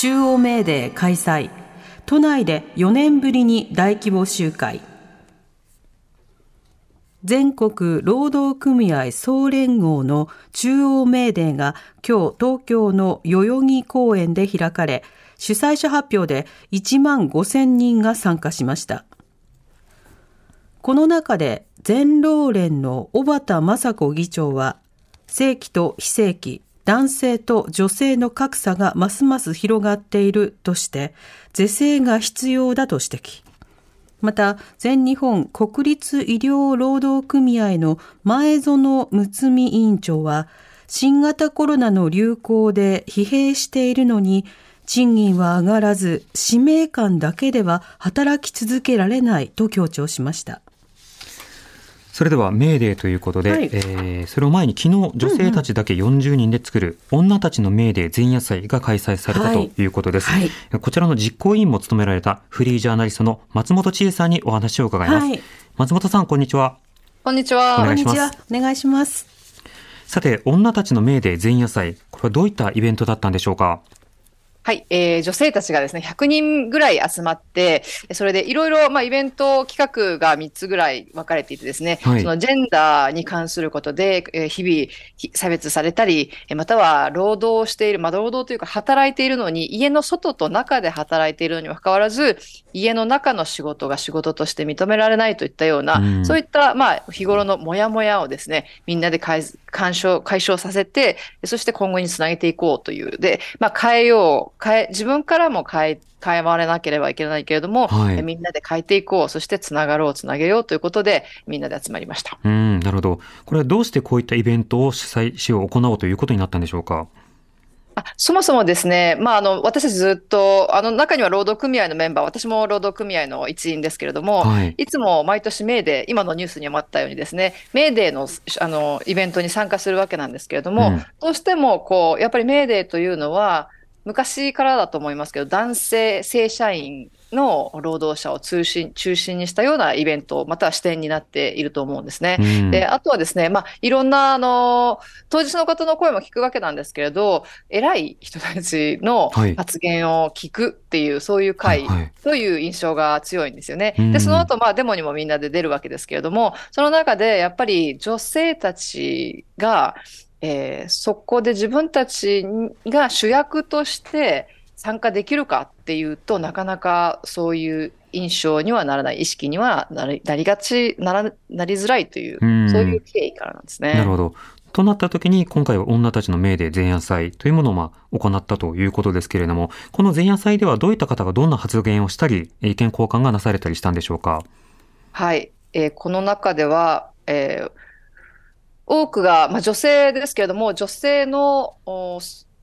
中央メーデー開催。都内で4年ぶりに大規模集会。全国労働組合総連合の中央メーデーが今日東京の代々木公園で開かれ主催者発表で1万5000人が参加しました。この中で全労連の小畑雅子議長は正規と非正規男性と女性の格差がますます広がっているとして是正が必要だと指摘。また全日本国立医療労働組合の前園睦美委員長は新型コロナの流行で疲弊しているのに賃金は上がらず使命感だけでは働き続けられないと強調しました。それではメーデーということで、はい、えー、それを前に昨日女性たちだけ40人で作る女たちのメーデー前夜祭が開催されたということです、はい。はい、こちらの実行委員も務められたフリージャーナリストの松本千恵さんにお話を伺います、松本さんこんにちは。こんにちは。お願いします。お願いします。さて女たちのメーデー前夜祭これはどういったイベントだったんでしょうか？はい、えー、女性たちがですね、100人ぐらい集まって、それでいろいろ、まあ、イベント企画が3つぐらい分かれていてですね、はい、そのジェンダーに関することで、えー、日々差別されたり、または労働している、まあ、労働というか働いているのに、家の外と中で働いているのにもかかわらず、家の中の仕事が仕事として認められないといったような、うん、そういった、まあ、日頃のモヤモヤをですね、みんなで解消解消させて、そして今後につなげていこうという。で、まあ、変えよう変え、自分からも変え、変えらなければいけないけれども、はい、みんなで変えていこう、そしてつながろう、つなげようということで、みんなで集まりました。うん、なるほど。これはどうしてこういったイベントを主催しよう、行おうということになったんでしょうか？あそもそもですね、まあ、あの私たちずっと、あの中には労働組合のメンバー、私も労働組合の一員ですけれども、はい、いつも毎年メーデー、今のニュースにもあったようにですね、メーデーのあのイベントに参加するわけなんですけれども、うん、どうしてもこうやっぱりメーデーというのは、昔からだと思いますけど、男性正社員の労働者を中心中心にしたようなイベント、または視点になっていると思うんですね。うん、であとはですね、まあ、いろんなあの当日の方の声も聞くわけなんですけれど、偉い人たちの発言を聞くっていう、はい、そういう会という印象が強いんですよね。で、その後、まあデモにもみんなで出るわけですけれども、その中でやっぱり女性たちが、えー、そこで自分たちが主役として参加できるかっていうとなかなかそういう印象にはならない意識にはなりなりがちならなりづらいというそういう経緯からなんですね。なるほど。となった時に今回は女たちの命で前夜祭というものをまあ行ったということですけれどもこの前夜祭ではどういった方がどんな発言をしたり意見交換がなされたりしたんでしょうか？はい、えー、この中では、えー多くが、まあ、女性ですけれども、女性の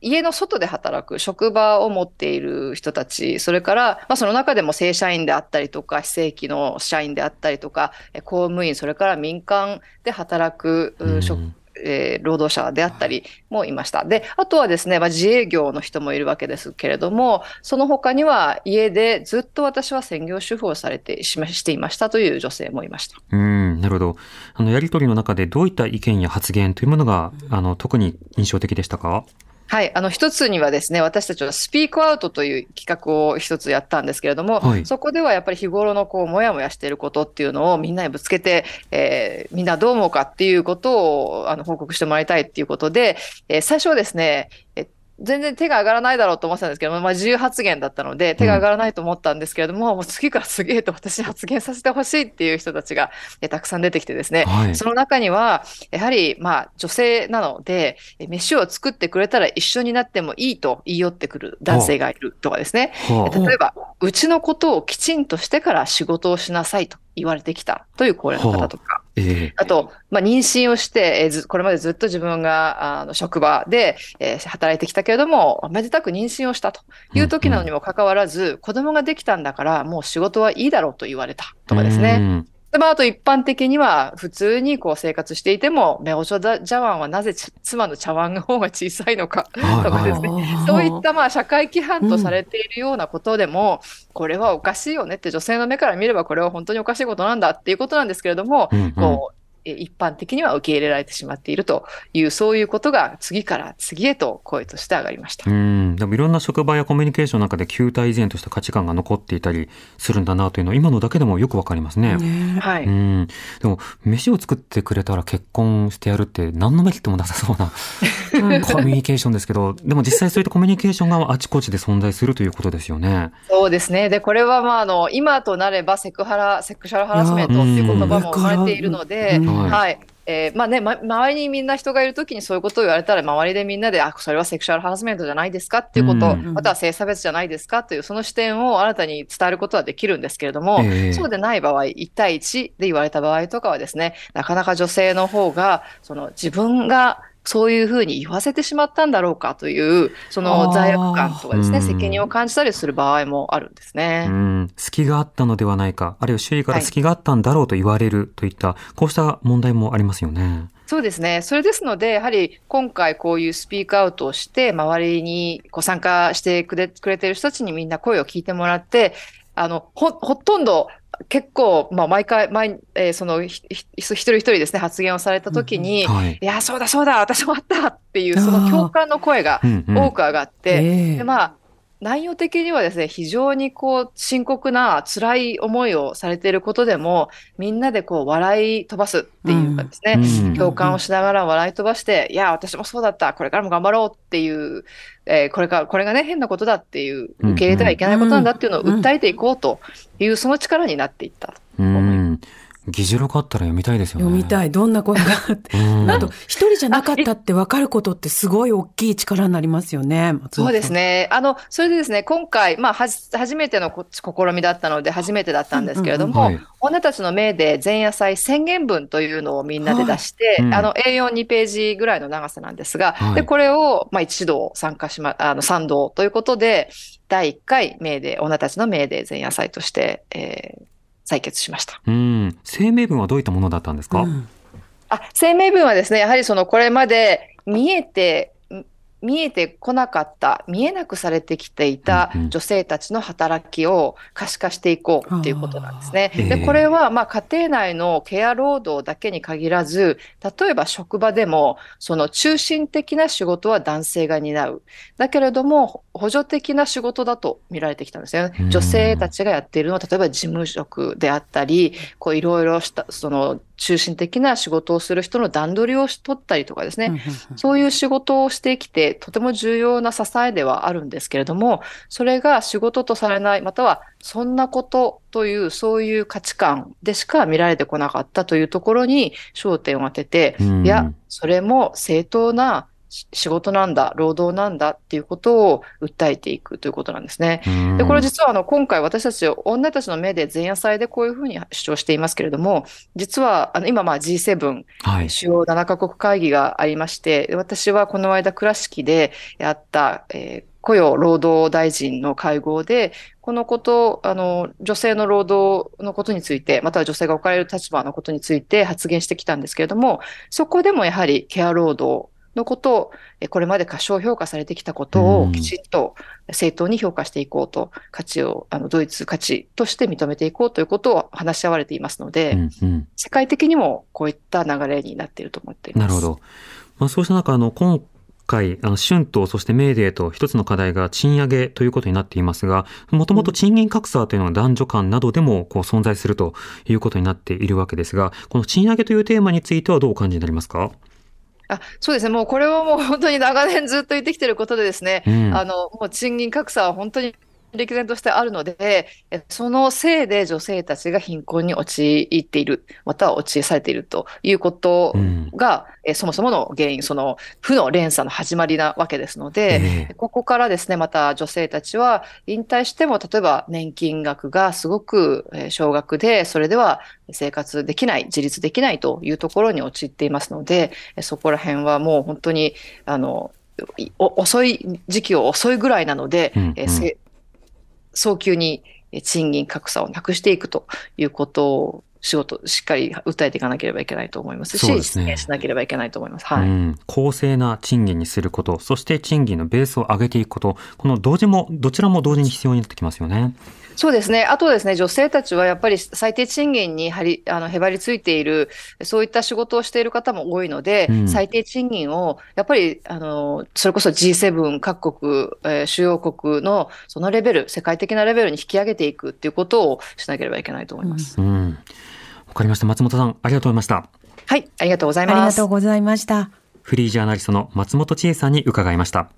家の外で働く職場を持っている人たち、それから、まあ、その中でも正社員であったりとか、非正規の社員であったりとか、公務員、それから民間で働く職、うんえー、労働者であったりもいました。で、あとはですね、まあ、自営業の人もいるわけですけれども、その他には家でずっと私は専業主婦をされてしましていましたという女性もいました。うん、なるほど。あの、やりとりの中でどういった意見や発言というものが、あの、特に印象的でしたか？はい、あの一つにはですね、私たちはスピークアウトという企画を一つやったんですけれども、はい、そこではやっぱり日頃のこうもやもやしていることっていうのをみんなにぶつけて、えー、みんなどう思うかっていうことをあの報告してもらいたいっていうことで、えー、最初はですね、え全然手が上がらないだろうと思ってたんですけど、まあ、自由発言だったので、手が上がらないと思ったんですけれども、うん、もう次から次へと私に発言させてほしいっていう人たちがえたくさん出てきてですね、はい、その中には、やはり、まあ、女性なので、飯を作ってくれたら一緒になってもいいと言い寄ってくる男性がいるとかですね、例えば、うちのことをきちんとしてから仕事をしなさいと言われてきたという高齢の方とか、えー、あと、まあ、妊娠をして、えー、これまでずっと自分があの職場で、えー、働いてきたけれども、めでたく妊娠をしたという時なのにもかかわらず、うんうん、子供ができたんだから、もう仕事はいいだろうと言われたとかですね。で、まあ、あと一般的には、普通にこう生活していても、目お茶茶碗はなぜ妻の茶碗の方が小さいのかとかですね、そういったまあ社会規範とされているようなことでも、うん、これはおかしいよねって女性の目から見ればこれは本当におかしいことなんだっていうことなんですけれども、うんうん、こう一般的には受け入れられてしまっているという、そういうことが次から次へと声として上がりました。うん。でもいろんな職場やコミュニケーションの中で旧体依然とした価値観が残っていたりするんだなというのは今のだけでもよくわかりますね。ねはい。うん。でも、飯を作ってくれたら結婚してやるって何のメリットもなさそうな コミュニケーションですけど、でも実際そういったコミュニケーションがあちこちで存在するということですよね。そうですね。で、これはまあ、あの、今となればセクハラ、セクシャルハラスメントっていう言葉も生まれているので、はい。えー、まあね、ま、周りにみんな人がいるときにそういうことを言われたら、周りでみんなで、あ、それはセクシュアルハラスメントじゃないですかっていうこと、うん、または性差別じゃないですかという、その視点を新たに伝えることはできるんですけれども、えー、そうでない場合、1対1で言われた場合とかはですね、なかなか女性の方が、その自分がそういうふうに言わせてしまったんだろうかという、その罪悪感とかですね、責任を感じたりする場合もあるんですね。うん、隙があったのではないか、あるいは周囲から隙があったんだろうと言われるといった、はい、こうした問題もありますよね。そうですね。それですので、やはり今回こういうスピークアウトをして、周りにこう参加してくれくれてる人たちにみんな声を聞いてもらって、あの、ほ、ほとんど結構、まあ、毎回、毎、えー、その、一人一人ですね、発言をされたときに、うんはい、いや、そうだ、そうだ、私もあったっていう、その共感の声が多く上がって、うんうん、で、まあ、内容的にはですね、非常にこう、深刻な辛い思いをされていることでも、みんなでこう、笑い飛ばすっていうかですね、うん、共感をしながら笑い飛ばして、いや、私もそうだった、これからも頑張ろうっていう、えー、これか、これがね、変なことだっていう、受け入れてはいけないことなんだっていうのを訴えていこうという、その力になっていったと思います。議事録あったら読みたいですよね。読みたい。どんな声があって。あと、一人じゃなかったって分かることってすごい大きい力になりますよね。そうですね。あの、それでですね、今回、まあ、はじ、初めての試みだったので、初めてだったんですけれども、女たちの命で前夜祭宣言文というのをみんなで出して、はい、あの、A42 ページぐらいの長さなんですが、はい、で、これを、まあ、一度参加しま、あの、賛同ということで、第1回命で、女たちの命で前夜祭として、えー、採決しました。うん。声明文はどういったものだったんですか、うん、あ声明文はですね、やはりそのこれまで見えて見えてこなかった、見えなくされてきていた女性たちの働きを可視化していこうっていうことなんですね。で、これはまあ家庭内のケア労働だけに限らず、例えば職場でも、その中心的な仕事は男性が担う。だけれども、補助的な仕事だと見られてきたんですよね。女性たちがやっているのは、例えば事務職であったり、こういろいろした、その中心的な仕事をする人の段取りを取ったりとかですね、そういう仕事をしてきて、とても重要な支えではあるんですけれども、それが仕事とされない、またはそんなことという、そういう価値観でしか見られてこなかったというところに焦点を当てて、いや、それも正当な仕事なんだ、労働なんだっていうことを訴えていくということなんですね。で、これ実はあの今回私たち女たちの目で前夜祭でこういうふうに主張していますけれども、実はあの今まあ G7、はい、主要7カ国会議がありまして、私はこの間倉敷でやった、えー雇用労働大臣の会合で、このこと、あの、女性の労働のことについて、または女性が置かれる立場のことについて発言してきたんですけれども、そこでもやはりケア労働のことを、これまで過小評価されてきたことをきちっと正当に評価していこうと、価値を、あの、ドイツ価値として認めていこうということを話し合われていますので、うんうん、世界的にもこういった流れになっていると思っています。なるほど。まあ、そうした中、あの、今回、あの、春とそしてメーデーと一つの課題が賃上げということになっていますが、もともと賃金格差というのは男女間などでもこう存在するということになっているわけですが、この賃上げというテーマについてはどうお感じになりますか？あそうですね、もうこれはもう本当に長年ずっと言ってきてることでですね、うん、あのもう賃金格差は本当に歴然としてあるので、そのせいで女性たちが貧困に陥っている、または陥されているということが、うん、そもそもの原因、その負の連鎖の始まりなわけですので、えー、ここからですね、また女性たちは引退しても、例えば年金額がすごく少額で、それでは生活できない、自立できないというところに陥っていますので、そこら辺はもう本当に、あの、遅い時期を遅いぐらいなので、うんうん、早急に賃金格差をなくしていくということ仕事、しっかり訴えていかなければいけないと思いますし、実現しなければいけないと思います。はい、うん。公正な賃金にすること、そして賃金のベースを上げていくこと、この同時も、どちらも同時に必要になってきますよね。そうですね。あとですね、女性たちはやっぱり最低賃金にはりあのへばりついている、そういった仕事をしている方も多いので、うん、最低賃金をやっぱりあのそれこそ G7 各国、えー、主要国のそのレベル、世界的なレベルに引き上げていくっていうことをしなければいけないと思います。うん。わ、うん、かりました。松本さん、ありがとうございました。はい、ありがとうございます。ありがとうございました。フリージャーナリストの松本千恵さんに伺いました。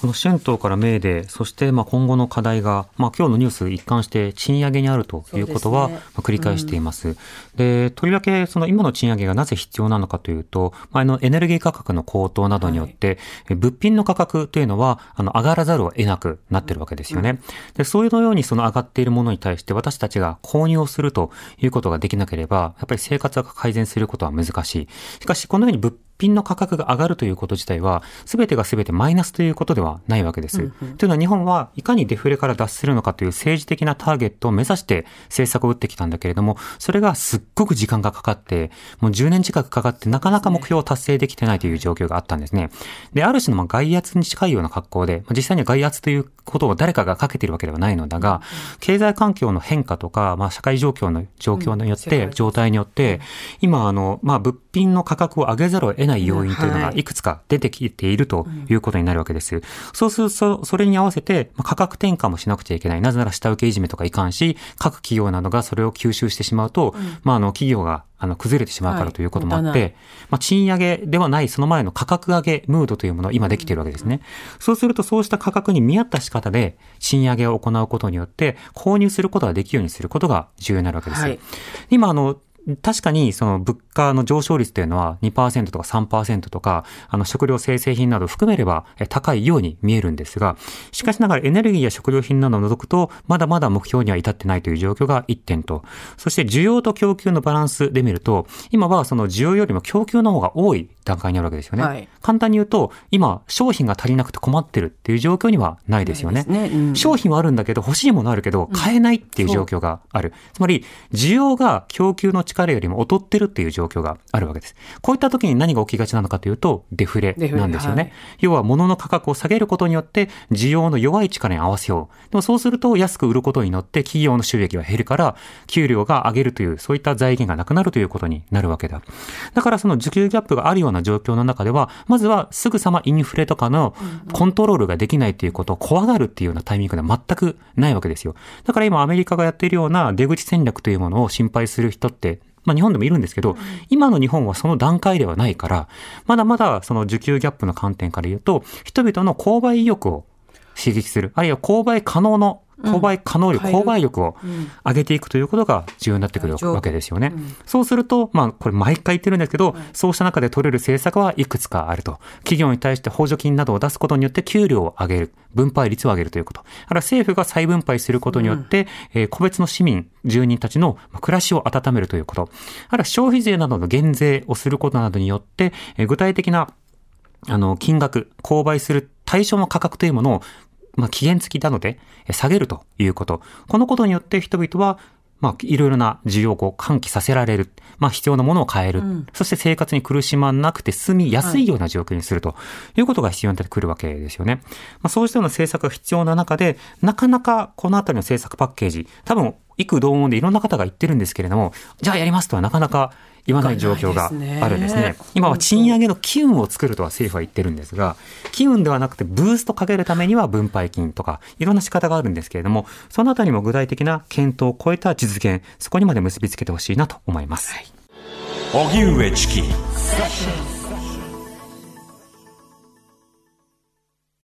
この春闘からメーデー、そしてまあ今後の課題が、まあ今日のニュース一貫して賃上げにあるということは、まあ繰り返しています。で、とりわけその今の賃上げがなぜ必要なのかというと、まあ、あのエネルギー価格の高騰などによって、はい、物品の価格というのは、あの上がらざるを得なくなってるわけですよね。で、そういうのようにその上がっているものに対して私たちが購入をするということができなければ、やっぱり生活が改善することは難しい。しかし、このように物品の価格が上がるということ自体は、すべてがすべてマイナスということではないわけです。うんうん、というのは日本はいかにデフレから脱するのかという政治的なターゲットを目指して政策を打ってきたんだけれども、それがすっごく時間がかかって、もう10年近くかかってなかなか目標を達成できてないという状況があったんですね。で、ある種のま外圧に近いような格好で、実際には外圧ということを誰かがかけているわけではないのだが、経済環境の変化とか、まあ、社会状況の状況によって、状態によって、今、あの、まあ、物品の価格を上げざるを得ない要因というのがい。くつか出てきているということになるわけです。そうすると、それに合わせて、価格転嫁もしなくちゃいけない。なぜなら下請けいじめとかいかんし、各企業などがそれを吸収してしまうと、まあ、あの、企業があの、崩れてしまうからということもあって、はい、まあ、賃上げではないその前の価格上げムードというものを今できているわけですね。そうするとそうした価格に見合った仕方で賃上げを行うことによって、購入することができるようにすることが重要になるわけです。はい、今、あの、確かにその物価の上昇率というのは2%とか3%とか、あの食料生成品など含めれば高いように見えるんですが、しかしながらエネルギーや食料品などを除くと、まだまだ目標には至ってないという状況が1点と、そして需要と供給のバランスで見ると、今はその需要よりも供給の方が多い段階にあるわけですよね。はい、簡単に言うと、今、商品が足りなくて困ってるっていう状況にはないですよね。ねうん、商品はあるんだけど、欲しいものあるけど、買えないっていう状況がある。うん、つまり、需要が供給の力よりも劣ってるっていう状況があるわけです。こういった時に何が起きがちなのかというと、デフレなんですよね。はい、要は、物の価格を下げることによって、需要の弱い力に合わせよう。でもそうすると、安く売ることによって、企業の収益は減るから、給料が上げるという、そういった財源がなくなるということになるわけだ。だから、その需給ギャップがあるような状況の中では、まずはすぐさまインフレとかのコントロールができないっていうことを怖がるっていうようなタイミングでは全くないわけですよ。だから今アメリカがやっているような出口戦略というものを心配する人ってまあ日本でもいるんですけど、今の日本はその段階ではないから、まだまだその需給ギャップの観点から言うと、人々の購買意欲を刺激する、あるいは購買可能の購買可能力、購買力を上げていくということが重要になってくるわけですよね。そうすると、まあ、これ毎回言ってるんですけど、そうした中で取れる政策はいくつかあると。企業に対して補助金などを出すことによって給料を上げる。分配率を上げるということ。あるいは政府が再分配することによって、え個別の市民、住人たちの暮らしを温めるということ。あるいは消費税などの減税をすることなどによって、え具体的なあの、金額、購買する対象の価格というものをまあ、期限付きなので、下げるということ。このことによって人々は、まあ、いろいろな需要を喚起させられる。まあ、必要なものを変える。うん、そして生活に苦しまなくて済みやすいような状況にするということが必要になってくるわけですよね。まあ、そうしたような政策が必要な中で、なかなかこのあたりの政策パッケージ、多分、幾同音でいろんな方が言ってるんですけれども、じゃあやりますとはなかなか言わない状況があるんですね。今は賃上げの機運を作るとは政府は言ってるんですが、機運ではなくてブーストかけるためには分配金とか、いろんな仕方があるんですけれども、そのあたりも具体的な検討を超えた実現、そこにまで結びつけてほしいなと思います。はい、荻上チキ